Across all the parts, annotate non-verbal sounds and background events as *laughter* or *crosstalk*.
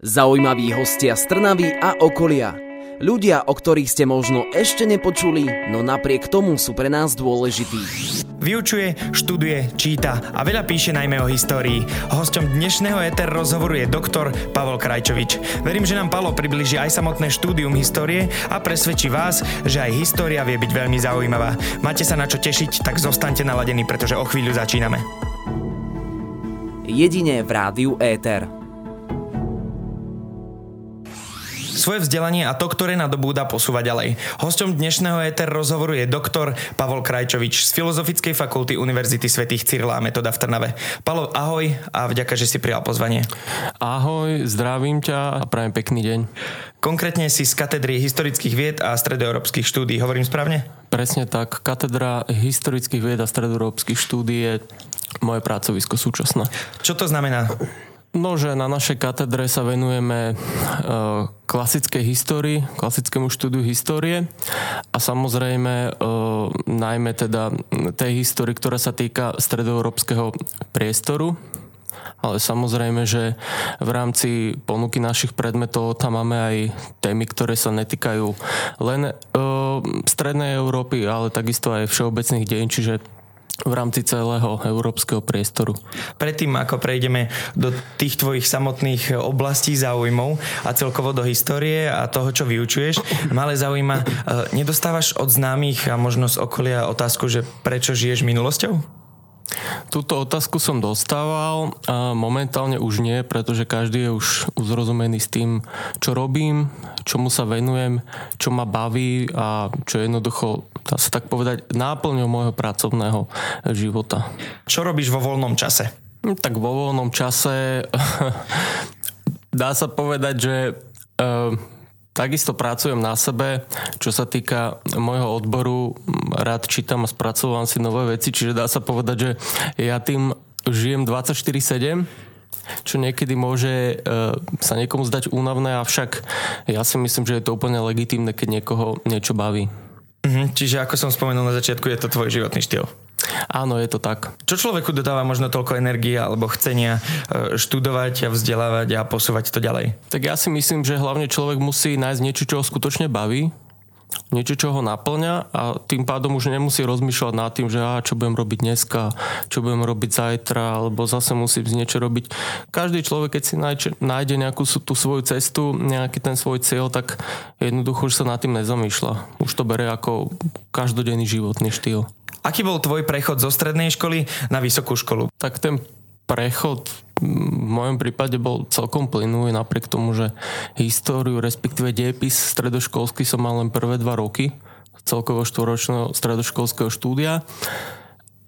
Zaujímaví hostia z Trnavy a okolia. Ľudia, o ktorých ste možno ešte nepočuli, no napriek tomu sú pre nás dôležití. Vyučuje, študuje, číta a veľa píše najmä o histórii. Hosťom dnešného ETER rozhovoru je doktor Pavol Krajčovič. Verím, že nám Palo približí aj samotné štúdium histórie a presvedčí vás, že aj história vie byť veľmi zaujímavá. Máte sa na čo tešiť, tak zostaňte naladení, pretože o chvíľu začíname. Jedine v rádiu ETER. Svoje vzdelanie a to, ktoré nadobúda, posúva ďalej. Hosťom dnešného ETER rozhovoru je doktor Pavol Krajčovič z Filozofickej fakulty Univerzity svätých Cyrila a Metoda v Trnave. Palo, ahoj a vďaka, že si prijal pozvanie. Ahoj, zdravím ťa a prajem pekný deň. Konkrétne si z katedry historických vied a stredoeurópskych štúdí. Hovorím správne? Presne tak. Katedra historických vied a stredoeurópskych štúdí je moje pracovisko súčasné. Čo to znamená? No, že na našej katedre sa venujeme e, klasickej histórii, klasickému štúdiu histórie. A samozrejme e, najmä teda tej histórii, ktorá sa týka stredoeurópskeho priestoru, ale samozrejme, že v rámci ponuky našich predmetov tam máme aj témy, ktoré sa netýkajú len e, strednej Európy, ale takisto aj všeobecných dejín, čiže v rámci celého európskeho priestoru. Predtým, ako prejdeme do tých tvojich samotných oblastí záujmov a celkovo do histórie a toho, čo vyučuješ, ma ale zaujíma, e, nedostávaš od známych a možno z okolia otázku, že prečo žiješ minulosťou? Túto otázku som dostával a momentálne už nie, pretože každý je už uzrozumený s tým, čo robím, čomu sa venujem, čo ma baví a čo je jednoducho, dá sa tak povedať, náplňou môjho pracovného života. Čo robíš vo voľnom čase? Hm, tak vo voľnom čase *laughs* dá sa povedať, že uh, Takisto pracujem na sebe, čo sa týka môjho odboru, rád čítam a spracovávam si nové veci, čiže dá sa povedať, že ja tým žijem 24-7, čo niekedy môže uh, sa niekomu zdať únavné, avšak ja si myslím, že je to úplne legitímne, keď niekoho niečo baví. Mhm, čiže ako som spomenul na začiatku, je to tvoj životný štýl. Áno, je to tak. Čo človeku dodáva možno toľko energie alebo chcenia e, študovať a vzdelávať a posúvať to ďalej? Tak ja si myslím, že hlavne človek musí nájsť niečo, čo ho skutočne baví, niečo, čo ho naplňa a tým pádom už nemusí rozmýšľať nad tým, že á, čo budem robiť dneska, čo budem robiť zajtra, alebo zase musím niečo robiť. Každý človek, keď si nájde nejakú tú svoju cestu, nejaký ten svoj cieľ, tak jednoducho už sa nad tým nezamýšľa. Už to bere ako každodenný životný štýl. Aký bol tvoj prechod zo strednej školy na vysokú školu? Tak ten prechod v mojom prípade bol celkom plynulý napriek tomu, že históriu, respektíve diepis stredoškolský som mal len prvé dva roky celkovo štvoročného stredoškolského štúdia.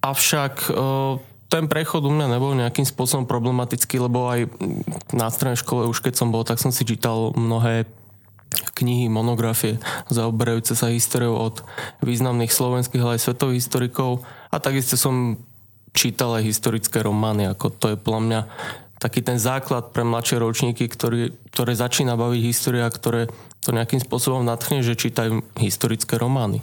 Avšak e, ten prechod u mňa nebol nejakým spôsobom problematický, lebo aj na strednej škole už keď som bol, tak som si čítal mnohé knihy, monografie zaoberajúce sa históriou od významných slovenských, ale aj svetových historikov. A takisto som čítal aj historické romány, ako to je podľa mňa taký ten základ pre mladšie ročníky, ktorý, ktoré začína baviť história, ktoré to nejakým spôsobom natchne, že čítajú historické romány.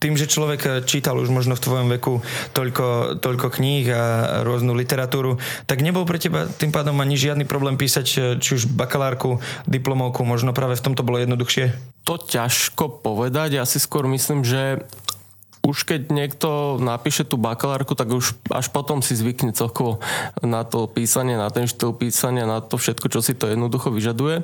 Tým, že človek čítal už možno v tvojom veku toľko, toľko kníh a rôznu literatúru, tak nebol pre teba tým pádom ani žiadny problém písať či už bakalárku, diplomovku, možno práve v tomto bolo jednoduchšie? To ťažko povedať, ja si skôr myslím, že už keď niekto napíše tú bakalárku, tak už až potom si zvykne celkovo na to písanie, na ten štýl písania, na to všetko, čo si to jednoducho vyžaduje.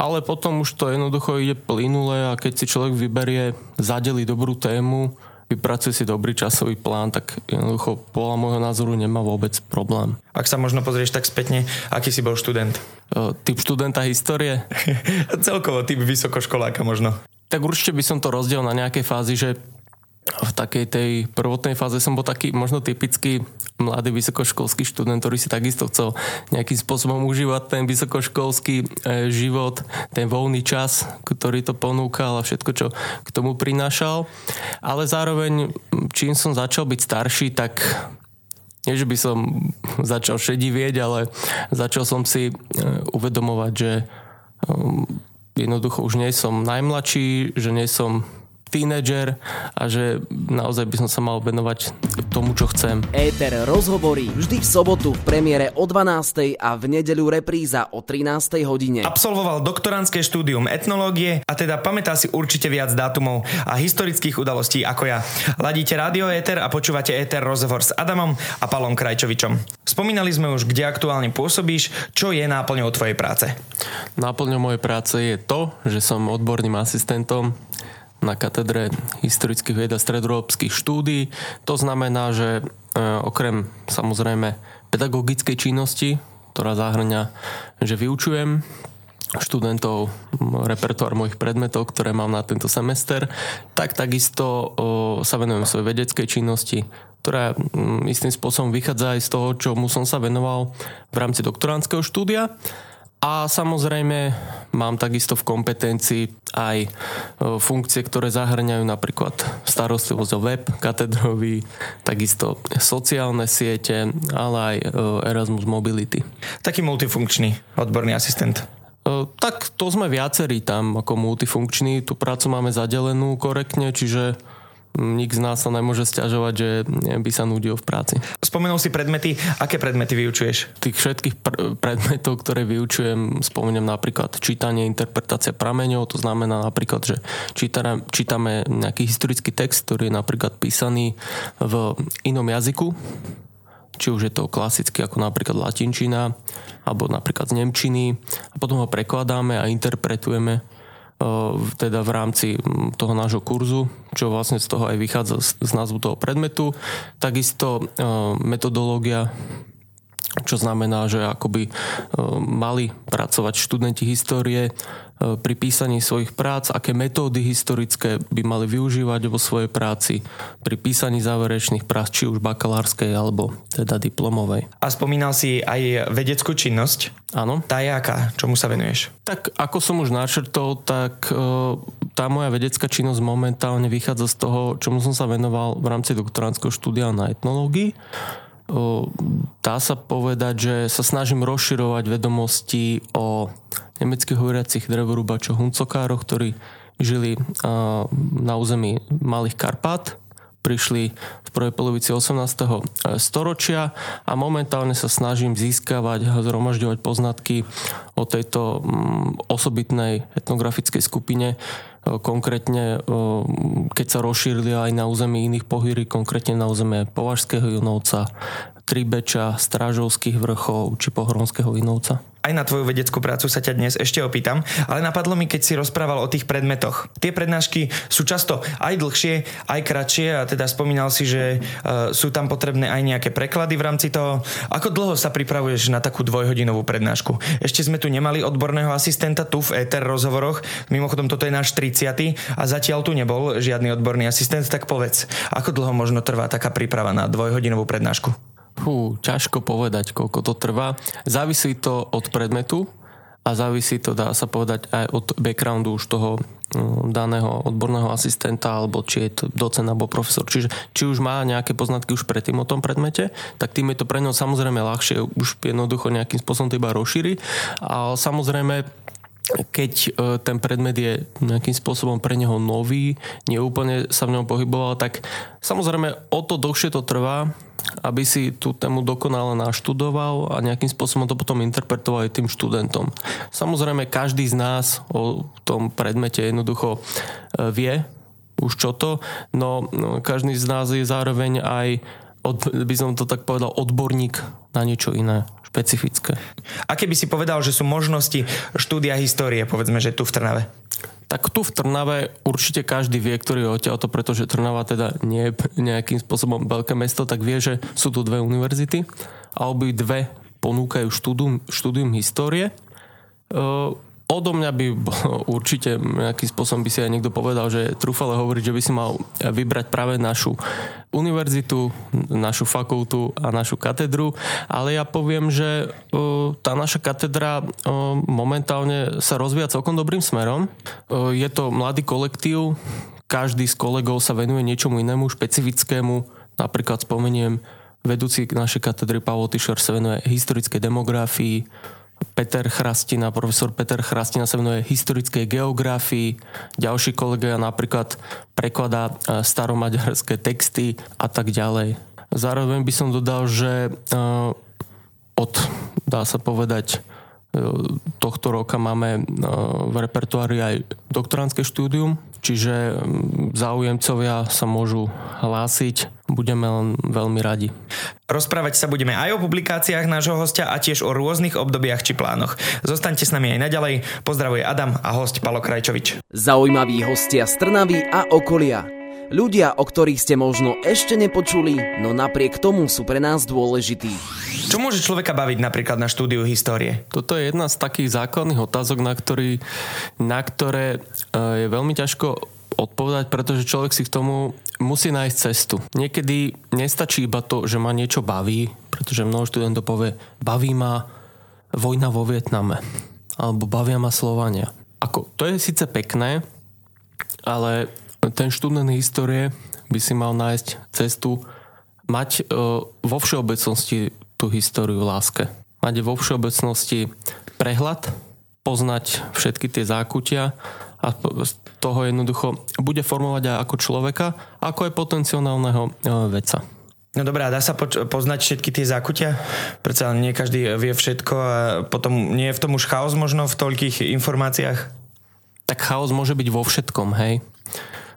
Ale potom už to jednoducho ide plynule a keď si človek vyberie, zadeli dobrú tému, vypracuje si dobrý časový plán, tak jednoducho podľa môjho názoru nemá vôbec problém. Ak sa možno pozrieš tak spätne, aký si bol študent? typ študenta histórie? *laughs* Celkovo typ vysokoškoláka možno. Tak určite by som to rozdiel na nejaké fázy, že v takej tej prvotnej fáze som bol taký možno typický mladý vysokoškolský študent, ktorý si takisto chcel nejakým spôsobom užívať ten vysokoškolský e, život, ten voľný čas, ktorý to ponúkal a všetko, čo k tomu prinášal. Ale zároveň, čím som začal byť starší, tak nie, že by som začal šedivieť, ale začal som si e, uvedomovať, že e, jednoducho už nie som najmladší, že nie som tínedžer a že naozaj by som sa mal venovať tomu, čo chcem. Éter rozhovorí vždy v sobotu v premiére o 12. a v nedeľu repríza o 13. hodine. Absolvoval doktoránske štúdium etnológie a teda pamätá si určite viac dátumov a historických udalostí ako ja. Ladíte rádio Éter a počúvate Éter rozhovor s Adamom a Palom Krajčovičom. Spomínali sme už, kde aktuálne pôsobíš, čo je náplňou tvojej práce. Náplňou mojej práce je to, že som odborným asistentom na katedre historických vied a stredoeurópskych štúdí. To znamená, že e, okrem samozrejme pedagogickej činnosti, ktorá zahrňa, že vyučujem študentov repertoár mojich predmetov, ktoré mám na tento semester, tak takisto sa venujem svojej vedeckej činnosti, ktorá istým spôsobom vychádza aj z toho, čomu som sa venoval v rámci doktoránskeho štúdia. A samozrejme mám takisto v kompetencii aj e, funkcie, ktoré zahrňajú napríklad starostlivosť o web katedrový, takisto sociálne siete, ale aj e, Erasmus Mobility. Taký multifunkčný odborný asistent. E, tak to sme viacerí tam ako multifunkční. Tú prácu máme zadelenú korektne, čiže nik z nás sa nemôže stiažovať, že by sa nudil v práci. Spomenul si predmety. Aké predmety vyučuješ? Tých všetkých pr- predmetov, ktoré vyučujem, spomeniem napríklad čítanie, interpretácia prameňov, to znamená napríklad, že čítame, čítame nejaký historický text, ktorý je napríklad písaný v inom jazyku, či už je to klasicky ako napríklad latinčina, alebo napríklad z Nemčiny a potom ho prekladáme a interpretujeme teda v rámci toho nášho kurzu, čo vlastne z toho aj vychádza z názvu toho predmetu. Takisto metodológia čo znamená, že akoby mali pracovať študenti histórie pri písaní svojich prác, aké metódy historické by mali využívať vo svojej práci pri písaní záverečných prác, či už bakalárskej alebo teda diplomovej. A spomínal si aj vedeckú činnosť. Áno. Tá je aká? Čomu sa venuješ? Tak ako som už načrtol, tak e, tá moja vedecká činnosť momentálne vychádza z toho, čomu som sa venoval v rámci doktoránskeho štúdia na etnológii dá sa povedať, že sa snažím rozširovať vedomosti o nemeckých hovoriacich drevorúbačoch huncokároch, ktorí žili na území Malých Karpát prišli v prvej polovici 18. E, storočia a momentálne sa snažím získavať a zhromažďovať poznatky o tejto osobitnej etnografickej skupine, e, konkrétne e, keď sa rozšírili aj na území iných pohýry, konkrétne na územie Považského Junovca, Tribeča, Strážovských vrchov či Pohronského Inovca. Aj na tvoju vedeckú prácu sa ťa dnes ešte opýtam, ale napadlo mi, keď si rozprával o tých predmetoch. Tie prednášky sú často aj dlhšie, aj kratšie a teda spomínal si, že uh, sú tam potrebné aj nejaké preklady v rámci toho. Ako dlho sa pripravuješ na takú dvojhodinovú prednášku? Ešte sme tu nemali odborného asistenta tu v ETR rozhovoroch. Mimochodom, toto je náš 30. a zatiaľ tu nebol žiadny odborný asistent, tak povedz, ako dlho možno trvá taká príprava na dvojhodinovú prednášku? Hú, ťažko povedať, koľko to trvá. Závisí to od predmetu a závisí to, dá sa povedať, aj od backgroundu už toho mm, daného odborného asistenta, alebo či je to docen alebo profesor. Čiže či už má nejaké poznatky už predtým o tom predmete, tak tým je to pre neho samozrejme ľahšie už jednoducho nejakým spôsobom to iba rozšíri. A samozrejme keď e, ten predmet je nejakým spôsobom pre neho nový, neúplne sa v ňom pohyboval, tak samozrejme o to dlhšie to trvá, aby si tú tému dokonale naštudoval a nejakým spôsobom to potom interpretoval aj tým študentom. Samozrejme, každý z nás o tom predmete jednoducho e, vie už čo to, no, no každý z nás je zároveň aj by som to tak povedal, odborník na niečo iné špecifické. Aké by si povedal, že sú možnosti štúdia histórie, povedzme, že tu v Trnave? Tak tu v Trnave určite každý vie, ktorý je odtiaľto, pretože Trnava teda nie je nejakým spôsobom veľké mesto, tak vie, že sú tu dve univerzity a obi dve ponúkajú štúdium, štúdium histórie. Odo mňa by *laughs* určite nejakým spôsobom by si aj niekto povedal, že trúfale hovoriť, že by si mal vybrať práve našu univerzitu, našu fakultu a našu katedru, ale ja poviem, že tá naša katedra momentálne sa rozvíja celkom dobrým smerom. Je to mladý kolektív, každý z kolegov sa venuje niečomu inému, špecifickému, napríklad spomeniem vedúci našej katedry Pavol Tyšer sa venuje historickej demografii, Peter Chrastina, profesor Peter Chrastina sa venuje historickej geografii, ďalší kolega napríklad prekladá e, staromaďarské texty a tak ďalej. Zároveň by som dodal, že e, od, dá sa povedať, e, tohto roka máme v repertoári aj doktorantské štúdium, čiže záujemcovia sa môžu hlásiť. Budeme len veľmi radi. Rozprávať sa budeme aj o publikáciách nášho hostia a tiež o rôznych obdobiach či plánoch. Zostaňte s nami aj naďalej. Pozdravuje Adam a host Palo Krajčovič. Zaujímaví hostia z Trnavy a okolia. Ľudia, o ktorých ste možno ešte nepočuli, no napriek tomu sú pre nás dôležití. Čo môže človeka baviť napríklad na štúdiu histórie? Toto je jedna z takých základných otázok, na, ktorý, na ktoré e, je veľmi ťažko odpovedať, pretože človek si k tomu musí nájsť cestu. Niekedy nestačí iba to, že ma niečo baví, pretože mnoho študentov povie, baví ma vojna vo Vietname, alebo bavia ma Slovania. Ako, to je síce pekné, ale ten študent histórie by si mal nájsť cestu mať e, vo všeobecnosti tú históriu v láske. Mať vo všeobecnosti prehľad, poznať všetky tie zákutia a z toho jednoducho bude formovať aj ako človeka, ako aj potenciálneho e, veca. No dobrá, dá sa poč- poznať všetky tie zákutia? Predsa nie každý vie všetko a potom nie je v tom už chaos možno v toľkých informáciách? Tak chaos môže byť vo všetkom, hej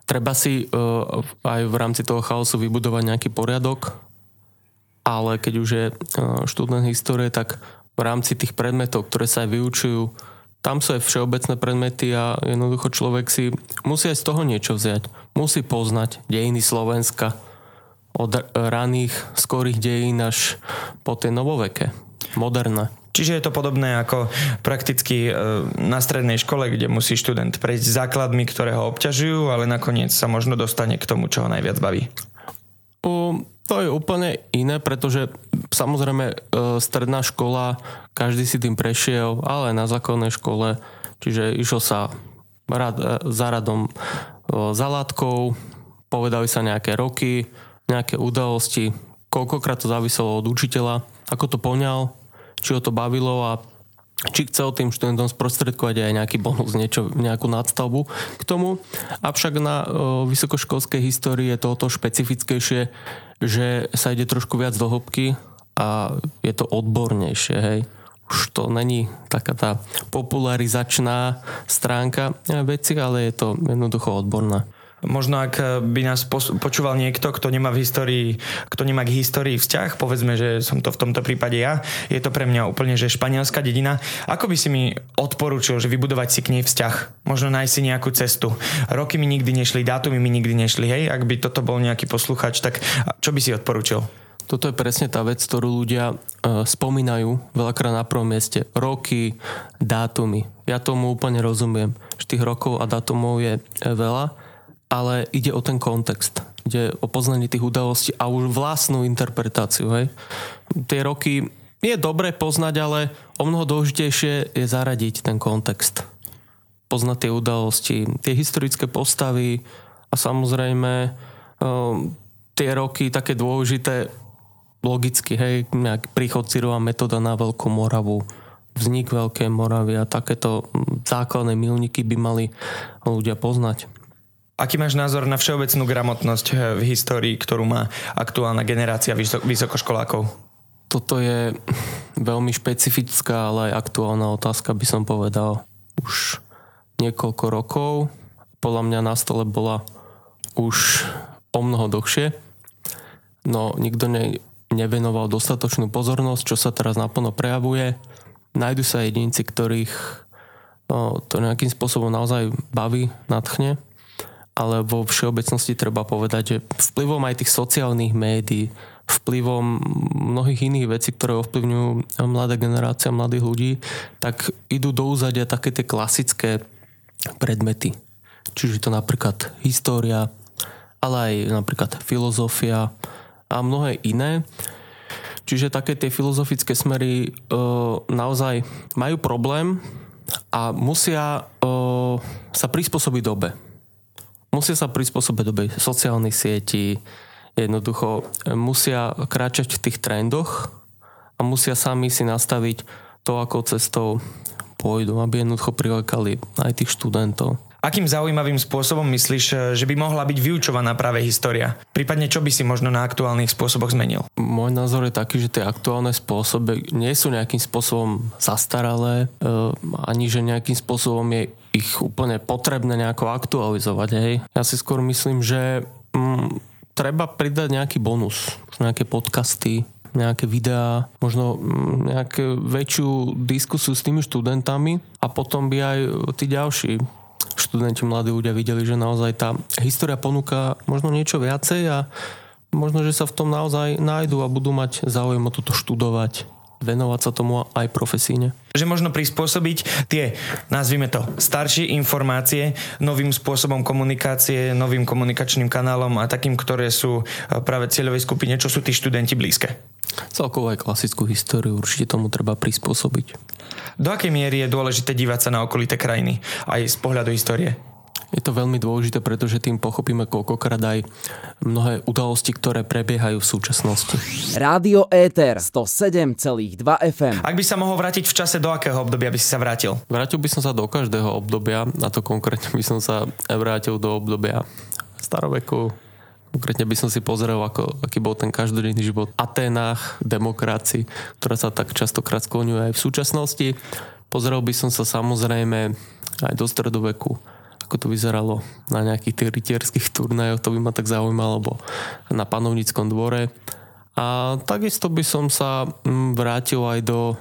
treba si uh, aj v rámci toho chaosu vybudovať nejaký poriadok, ale keď už je uh, študent histórie, tak v rámci tých predmetov, ktoré sa aj vyučujú, tam sú aj všeobecné predmety a jednoducho človek si musí aj z toho niečo vziať. Musí poznať dejiny Slovenska od raných, skorých dejín až po tie novoveke, moderné. Čiže je to podobné ako prakticky e, na strednej škole, kde musí študent prejsť základmi, ktoré ho obťažujú, ale nakoniec sa možno dostane k tomu, čo ho najviac baví. To je úplne iné, pretože samozrejme e, stredná škola, každý si tým prešiel, ale na základnej škole, čiže išlo sa rad, e, za radom za látkou, povedali sa nejaké roky, nejaké udalosti, koľkokrát to záviselo od učiteľa, ako to poňal, či ho to bavilo a či chcel tým študentom sprostredkovať aj nejaký bonus, niečo, nejakú nadstavbu k tomu. Avšak na o, vysokoškolskej histórii je to o to špecifickejšie, že sa ide trošku viac do hĺbky a je to odbornejšie, hej. Už to není taká tá popularizačná stránka veci, ale je to jednoducho odborná. Možno ak eh, by nás počúval niekto, kto nemá v histórii, kto nemá k histórii vzťah, povedzme, že som to v tomto prípade ja, je to pre mňa úplne, že španielská dedina. Ako by si mi odporúčil, že vybudovať si k nej vzťah? Možno nájsť si nejakú cestu. Roky mi nikdy nešli, dátumy mi nikdy nešli, hej? Ak by toto bol nejaký posluchač, tak čo by si odporúčil? Toto je presne tá vec, ktorú ľudia e, spomínajú veľakrát na prvom mieste. Roky, dátumy. Ja tomu úplne rozumiem, že tých rokov a dátumov je e, veľa, ale ide o ten kontext. Ide o poznanie tých udalostí a už vlastnú interpretáciu. Hej. Tie roky je dobre poznať, ale o mnoho dôležitejšie je zaradiť ten kontext. Poznať tie udalosti, tie historické postavy a samozrejme um, tie roky také dôležité logicky, hej, nejak príchod Cyrova metoda na Veľkú Moravu, vznik Veľkej Moravy a takéto základné milníky by mali ľudia poznať. Aký máš názor na všeobecnú gramotnosť eh, v histórii, ktorú má aktuálna generácia vysokoškolákov? Toto je veľmi špecifická, ale aj aktuálna otázka, by som povedal. Už niekoľko rokov. Podľa mňa na stole bola už o mnoho dlhšie. No nikto ne, nevenoval dostatočnú pozornosť, čo sa teraz naplno prejavuje. Najdu sa jedinci, ktorých no, to nejakým spôsobom naozaj baví, nadchne ale vo všeobecnosti treba povedať, že vplyvom aj tých sociálnych médií, vplyvom mnohých iných vecí, ktoré ovplyvňujú mladá generácia mladých ľudí, tak idú do úzadia také tie klasické predmety. Čiže to napríklad história, ale aj napríklad filozofia a mnohé iné. Čiže také tie filozofické smery e, naozaj majú problém a musia e, sa prispôsobiť dobe musia sa prispôsobiť dobe sociálnych sietí, jednoducho e, musia kráčať v tých trendoch a musia sami si nastaviť to, ako cestou pôjdu, aby jednoducho prilákali aj tých študentov. Akým zaujímavým spôsobom myslíš, že by mohla byť vyučovaná práve história? Prípadne čo by si možno na aktuálnych spôsoboch zmenil? Môj názor je taký, že tie aktuálne spôsoby nie sú nejakým spôsobom zastaralé, e, ani že nejakým spôsobom je ich úplne potrebné nejako aktualizovať. Hej. Ja si skôr myslím, že mm, treba pridať nejaký bonus, nejaké podcasty, nejaké videá, možno mm, nejakú väčšiu diskusiu s tými študentami a potom by aj tí ďalší študenti, mladí ľudia videli, že naozaj tá história ponúka možno niečo viacej a možno, že sa v tom naozaj nájdu a budú mať záujem o toto študovať venovať sa tomu aj profesíne. Že možno prispôsobiť tie, nazvime to, staršie informácie novým spôsobom komunikácie, novým komunikačným kanálom a takým, ktoré sú práve cieľovej skupine, čo sú tí študenti blízke. Celkovo aj klasickú históriu určite tomu treba prispôsobiť. Do akej miery je dôležité dívať sa na okolité krajiny aj z pohľadu histórie? Je to veľmi dôležité, pretože tým pochopíme koľkokrát aj mnohé udalosti, ktoré prebiehajú v súčasnosti. Rádio Éter 107,2 FM. Ak by sa mohol vrátiť v čase, do akého obdobia by si sa vrátil? Vrátil by som sa do každého obdobia, a to konkrétne by som sa vrátil do obdobia staroveku, Konkrétne by som si pozrel, ako, aký bol ten každodenný život v Atenách, demokracii, ktorá sa tak častokrát skloňuje aj v súčasnosti. Pozrel by som sa samozrejme aj do stredoveku, ako to vyzeralo na nejakých tých rytierských turnajoch, to by ma tak zaujímalo, alebo na panovníckom dvore. A takisto by som sa mm, vrátil aj do o,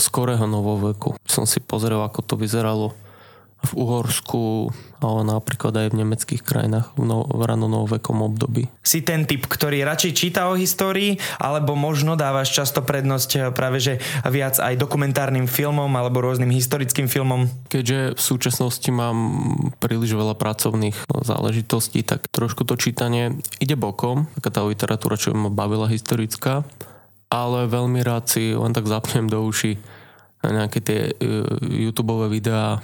skorého novoveku. Som si pozrel, ako to vyzeralo v Uhorsku, ale napríklad aj v nemeckých krajinách v, no, v ranonovekom období. Si ten typ, ktorý radšej číta o histórii, alebo možno dávaš často prednosť eh, práve že viac aj dokumentárnym filmom alebo rôznym historickým filmom? Keďže v súčasnosti mám príliš veľa pracovných záležitostí, tak trošku to čítanie ide bokom, taká tá literatúra, čo ma bavila historická, ale veľmi rád si len tak zapnem do uši nejaké tie uh, YouTube videá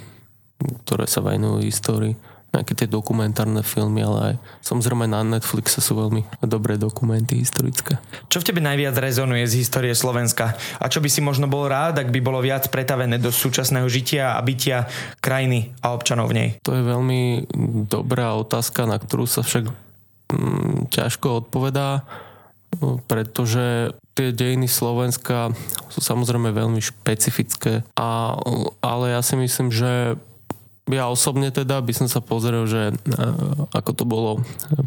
ktoré sa venujú histórii nejaké tie dokumentárne filmy, ale aj samozrejme na Netflixe sú veľmi dobré dokumenty historické. Čo v tebe najviac rezonuje z histórie Slovenska? A čo by si možno bol rád, ak by bolo viac pretavené do súčasného žitia a bytia krajiny a občanov v nej? To je veľmi dobrá otázka, na ktorú sa však mm, ťažko odpovedá, pretože tie dejiny Slovenska sú samozrejme veľmi špecifické, a, ale ja si myslím, že ja osobne teda by som sa pozrel, že e, ako to bolo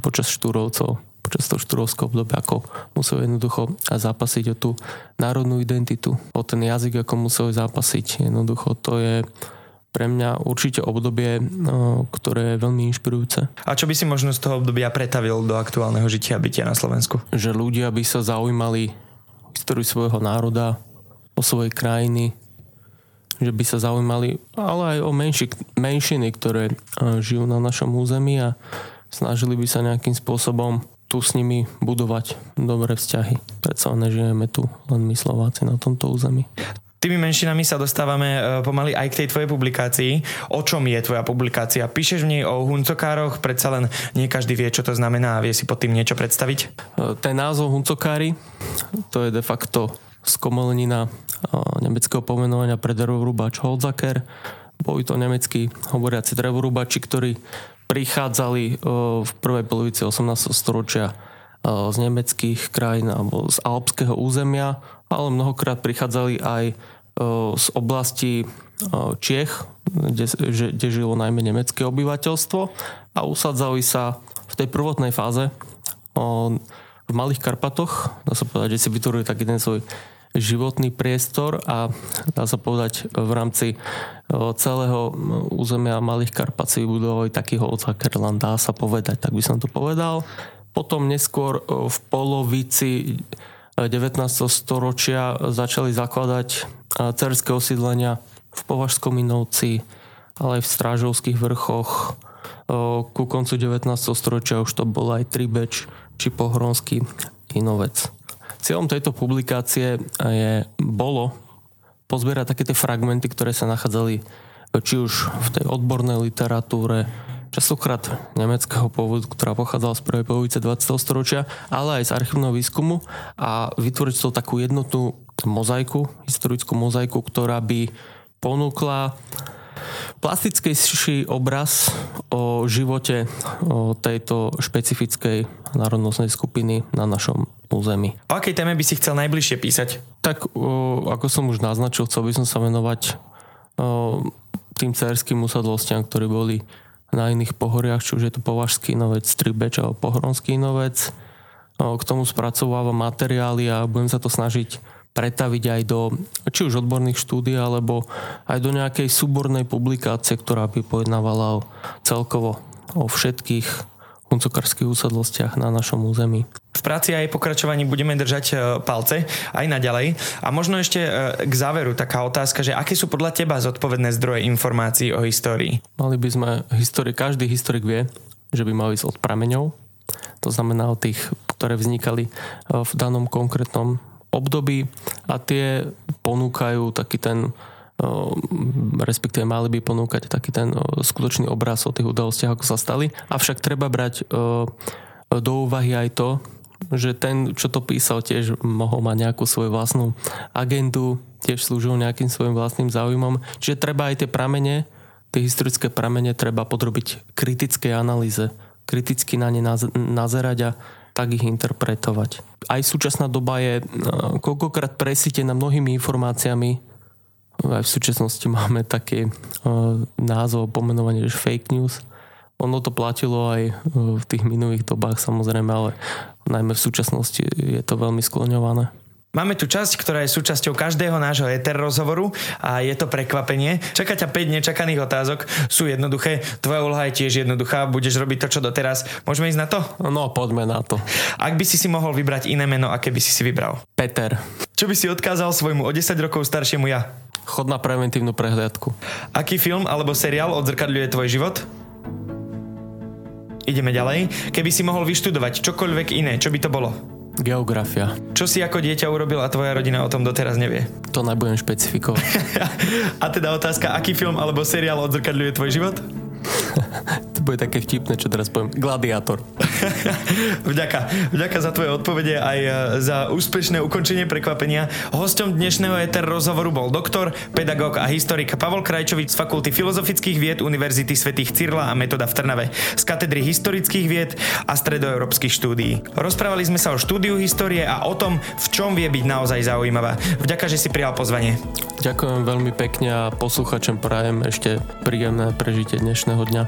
počas štúrovcov, počas toho štúrovského obdobia, ako musel jednoducho zápasiť o tú národnú identitu, o ten jazyk, ako musel zápasiť. Jednoducho to je pre mňa určite obdobie, e, ktoré je veľmi inšpirujúce. A čo by si možno z toho obdobia pretavil do aktuálneho žitia a bytia na Slovensku? Že ľudia by sa zaujímali históriu svojho národa, o svojej krajiny, že by sa zaujímali, ale aj o menši, menšiny, ktoré e, žijú na našom území a snažili by sa nejakým spôsobom tu s nimi budovať dobré vzťahy. Predsa nežijeme tu len my Slováci na tomto území. Tými menšinami sa dostávame e, pomaly aj k tej tvojej publikácii. O čom je tvoja publikácia? Píšeš v nej o huncokároch, predsa len nie každý vie, čo to znamená a vie si pod tým niečo predstaviť? E, ten názov huncokári, to je de facto skomolenina nemeckého pomenovania pre drevorúbač Holzaker. Boli to nemeckí hovoriaci drevorúbači, ktorí prichádzali v prvej polovici 18. storočia z nemeckých krajín alebo z alpského územia, ale mnohokrát prichádzali aj z oblasti Čiech, kde, kde žilo najmä nemecké obyvateľstvo a usadzali sa v tej prvotnej fáze v Malých Karpatoch. Dá sa povedať, že si vytvorili taký ten svoj životný priestor a dá sa povedať v rámci celého územia Malých Karpat si vybudovali taký Holzakerland, dá sa povedať, tak by som to povedal. Potom neskôr v polovici 19. storočia začali zakladať cerské osídlenia v Považskom Inovci, ale aj v Strážovských vrchoch. Ku koncu 19. storočia už to bol aj Tribeč či Pohronský Inovec. Cieľom tejto publikácie je, bolo pozbierať také tie fragmenty, ktoré sa nachádzali či už v tej odbornej literatúre, častokrát nemeckého pôvodu, ktorá pochádzala z prvej polovice 20. storočia, ale aj z archívneho výskumu a vytvoriť to takú jednotnú mozaiku, historickú mozaiku, ktorá by ponúkla plastickejší obraz o živote o tejto špecifickej národnostnej skupiny na našom území. O akej téme by si chcel najbližšie písať? Tak, ako som už naznačil, chcel by som sa venovať tým cerským usadlostiam, ktorí boli na iných pohoriach, či už je to Považský novec, Stribeč alebo Pohronský novec. K tomu spracovávam materiály a budem sa to snažiť pretaviť aj do či už odborných štúdí, alebo aj do nejakej súbornej publikácie, ktorá by pojednávala o, celkovo o všetkých huncokarských úsadlostiach na našom území. V práci aj pokračovaní budeme držať e, palce aj naďalej. A možno ešte e, k záveru taká otázka, že aké sú podľa teba zodpovedné zdroje informácií o histórii? Mali by sme, histori- každý historik vie, že by mal ísť od prameňov, to znamená o tých, ktoré vznikali e, v danom konkrétnom období a tie ponúkajú taký ten respektíve mali by ponúkať taký ten skutočný obraz o tých udalostiach, ako sa stali. Avšak treba brať do úvahy aj to, že ten, čo to písal, tiež mohol mať nejakú svoju vlastnú agendu, tiež slúžil nejakým svojim vlastným záujmom. Čiže treba aj tie pramene, tie historické pramene treba podrobiť kritickej analýze, kriticky na ne nazerať a tak ich interpretovať. Aj súčasná doba je koľkokrát presítená mnohými informáciami. Aj v súčasnosti máme taký názov pomenovanie, že fake news. Ono to platilo aj v tých minulých dobách samozrejme, ale najmä v súčasnosti je to veľmi skloňované. Máme tu časť, ktorá je súčasťou každého nášho ETR rozhovoru a je to prekvapenie. Čaká ťa 5 nečakaných otázok, sú jednoduché, tvoja úloha je tiež jednoduchá, budeš robiť to, čo doteraz. Môžeme ísť na to? No, poďme na to. Ak by si si mohol vybrať iné meno, aké by si si vybral? Peter. Čo by si odkázal svojmu o 10 rokov staršiemu ja? Chod na preventívnu prehliadku. Aký film alebo seriál odzrkadľuje tvoj život? Ideme ďalej. Keby si mohol vyštudovať čokoľvek iné, čo by to bolo? Geografia. Čo si ako dieťa urobil a tvoja rodina o tom doteraz nevie? To nebudem špecifikovať. *laughs* a teda otázka, aký film alebo seriál odzrkadľuje tvoj život? *laughs* bude také vtipné, čo teraz poviem. Gladiátor. *laughs* vďaka, vďaka za tvoje odpovede aj e, za úspešné ukončenie prekvapenia. Hostom dnešného ETR rozhovoru bol doktor, pedagóg a historik Pavol Krajčovič z Fakulty filozofických vied Univerzity svätých Cyrla a Metoda v Trnave, z katedry historických vied a stredoeurópskych štúdií. Rozprávali sme sa o štúdiu histórie a o tom, v čom vie byť naozaj zaujímavá. Vďaka, že si prijal pozvanie. Ďakujem veľmi pekne a posluchačom prajem ešte príjemné prežitie dnešného dňa.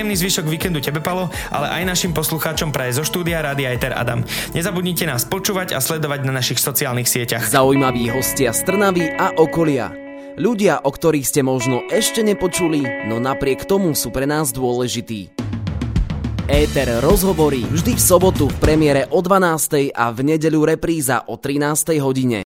Príjemný zvyšok víkendu tebe, Palo, ale aj našim poslucháčom praje zo štúdia Rádia Eter Adam. Nezabudnite nás počúvať a sledovať na našich sociálnych sieťach. Zaujímaví hostia z Trnavy a okolia. Ľudia, o ktorých ste možno ešte nepočuli, no napriek tomu sú pre nás dôležití. Éter rozhovorí vždy v sobotu v premiére o 12. a v nedeľu repríza o 13. hodine.